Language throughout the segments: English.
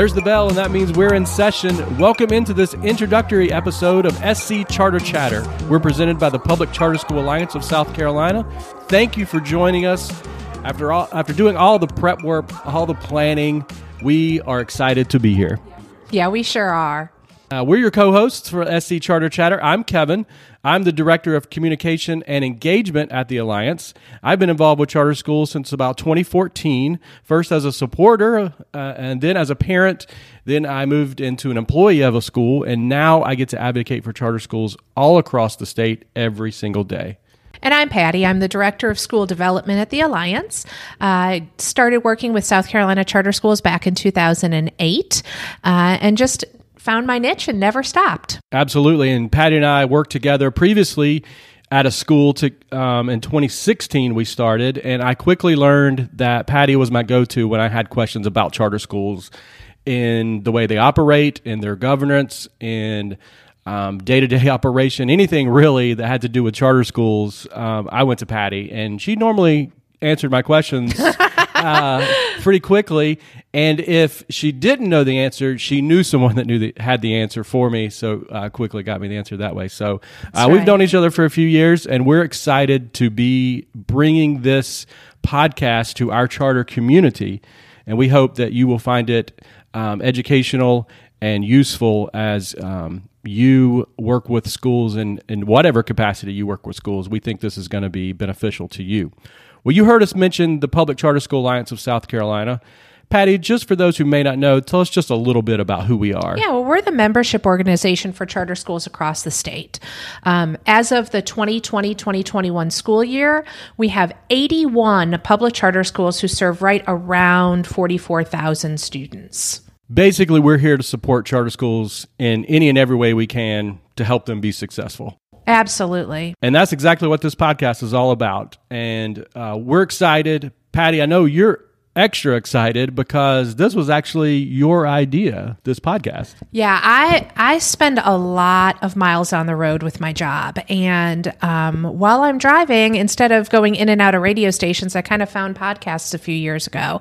There's the bell, and that means we're in session. Welcome into this introductory episode of SC Charter Chatter. We're presented by the Public Charter School Alliance of South Carolina. Thank you for joining us. After all, after doing all the prep work, all the planning, we are excited to be here. Yeah, we sure are. Uh, we're your co-hosts for SC Charter Chatter. I'm Kevin. I'm the director of communication and engagement at the Alliance. I've been involved with charter schools since about 2014. First as a supporter, uh, and then as a parent. Then I moved into an employee of a school, and now I get to advocate for charter schools all across the state every single day. And I'm Patty. I'm the Director of School Development at the Alliance. I started working with South Carolina Charter Schools back in 2008 uh, and just found my niche and never stopped. Absolutely. And Patty and I worked together previously at a school to um, in 2016 we started and i quickly learned that patty was my go-to when i had questions about charter schools in the way they operate in their governance in um, day-to-day operation anything really that had to do with charter schools um, i went to patty and she normally answered my questions uh, pretty quickly. And if she didn't know the answer, she knew someone that knew the, had the answer for me. So uh, quickly got me the answer that way. So uh, we've known each other for a few years, and we're excited to be bringing this podcast to our charter community. And we hope that you will find it um, educational and useful as um, you work with schools in, in whatever capacity you work with schools. We think this is going to be beneficial to you. Well, you heard us mention the Public Charter School Alliance of South Carolina. Patty, just for those who may not know, tell us just a little bit about who we are. Yeah, well, we're the membership organization for charter schools across the state. Um, as of the 2020 2021 school year, we have 81 public charter schools who serve right around 44,000 students. Basically, we're here to support charter schools in any and every way we can to help them be successful. Absolutely. And that's exactly what this podcast is all about. And uh, we're excited. Patty, I know you're extra excited because this was actually your idea this podcast. Yeah i i spend a lot of miles on the road with my job. And um, while i'm driving instead of going in and out of radio stations i kind of found podcasts a few years ago.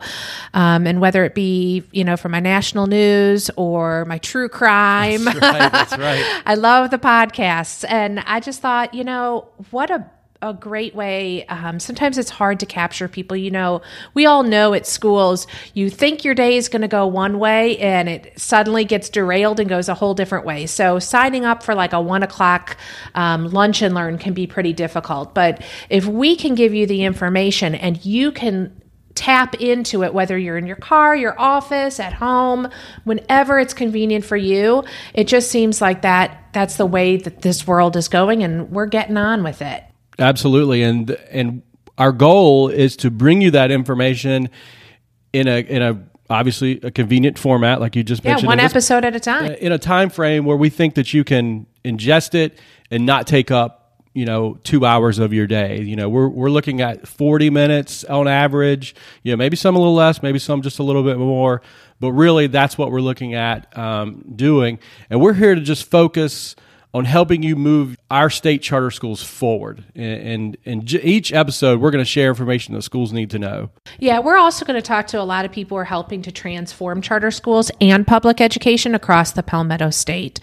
Um, and whether it be you know for my national news or my true crime. That's right, that's right. i love the podcasts. And i just thought you know what a a great way. Um, sometimes it's hard to capture people. You know, we all know at schools, you think your day is going to go one way and it suddenly gets derailed and goes a whole different way. So, signing up for like a one o'clock um, lunch and learn can be pretty difficult. But if we can give you the information and you can tap into it, whether you're in your car, your office, at home, whenever it's convenient for you, it just seems like that that's the way that this world is going and we're getting on with it. Absolutely, and and our goal is to bring you that information in a in a obviously a convenient format, like you just mentioned. yeah, mentioned. one episode at a time. In a time frame where we think that you can ingest it and not take up you know two hours of your day you know we're, we're looking at 40 minutes on average you know maybe some a little less maybe some just a little bit more but really that's what we're looking at um, doing and we're here to just focus on helping you move our state charter schools forward. And in each episode, we're going to share information that schools need to know. Yeah, we're also going to talk to a lot of people who are helping to transform charter schools and public education across the Palmetto State.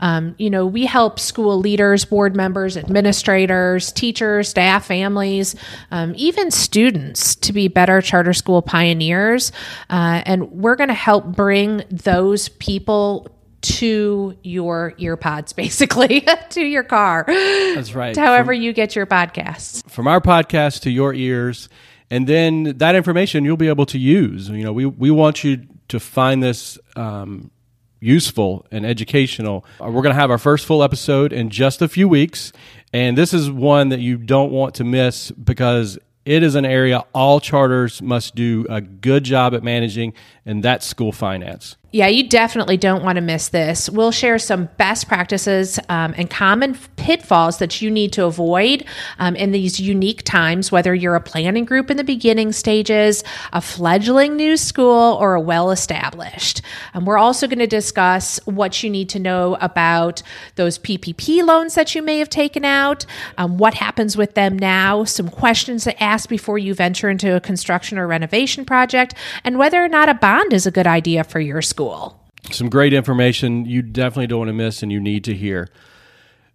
Um, you know, we help school leaders, board members, administrators, teachers, staff, families, um, even students to be better charter school pioneers. Uh, and we're going to help bring those people to your earpods, basically, to your car. That's right. however from, you get your podcasts. From our podcast to your ears. And then that information you'll be able to use. You know, we, we want you to find this um, useful and educational. Uh, we're going to have our first full episode in just a few weeks. And this is one that you don't want to miss because it is an area all charters must do a good job at managing, and that's school finance. Yeah, you definitely don't want to miss this. We'll share some best practices um, and common pitfalls that you need to avoid um, in these unique times, whether you're a planning group in the beginning stages, a fledgling new school, or a well established. Um, we're also going to discuss what you need to know about those PPP loans that you may have taken out, um, what happens with them now, some questions to ask before you venture into a construction or renovation project, and whether or not a bond is a good idea for your school school. Some great information you definitely don't want to miss and you need to hear.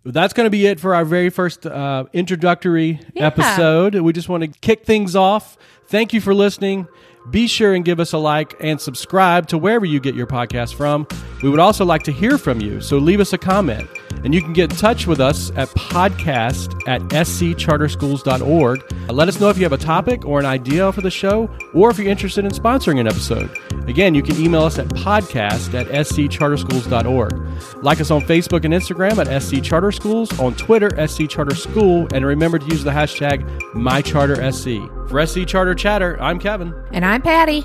That's going to be it for our very first uh, introductory Yeah. episode. We just want to kick things off. Thank you for listening. Be sure and give us a like and subscribe to wherever you get your podcast from. We would also like to hear from you, so leave us a comment. And you can get in touch with us at podcast at scharterschools.org. Let us know if you have a topic or an idea for the show, or if you're interested in sponsoring an episode. Again, you can email us at podcast at scharterschools.org. Like us on Facebook and Instagram at SC Charter Schools, on Twitter, SC Charter School, and remember to use the hashtag MyCharterSC. For SC Charter Chatter, I'm Kevin. And I'm Patty.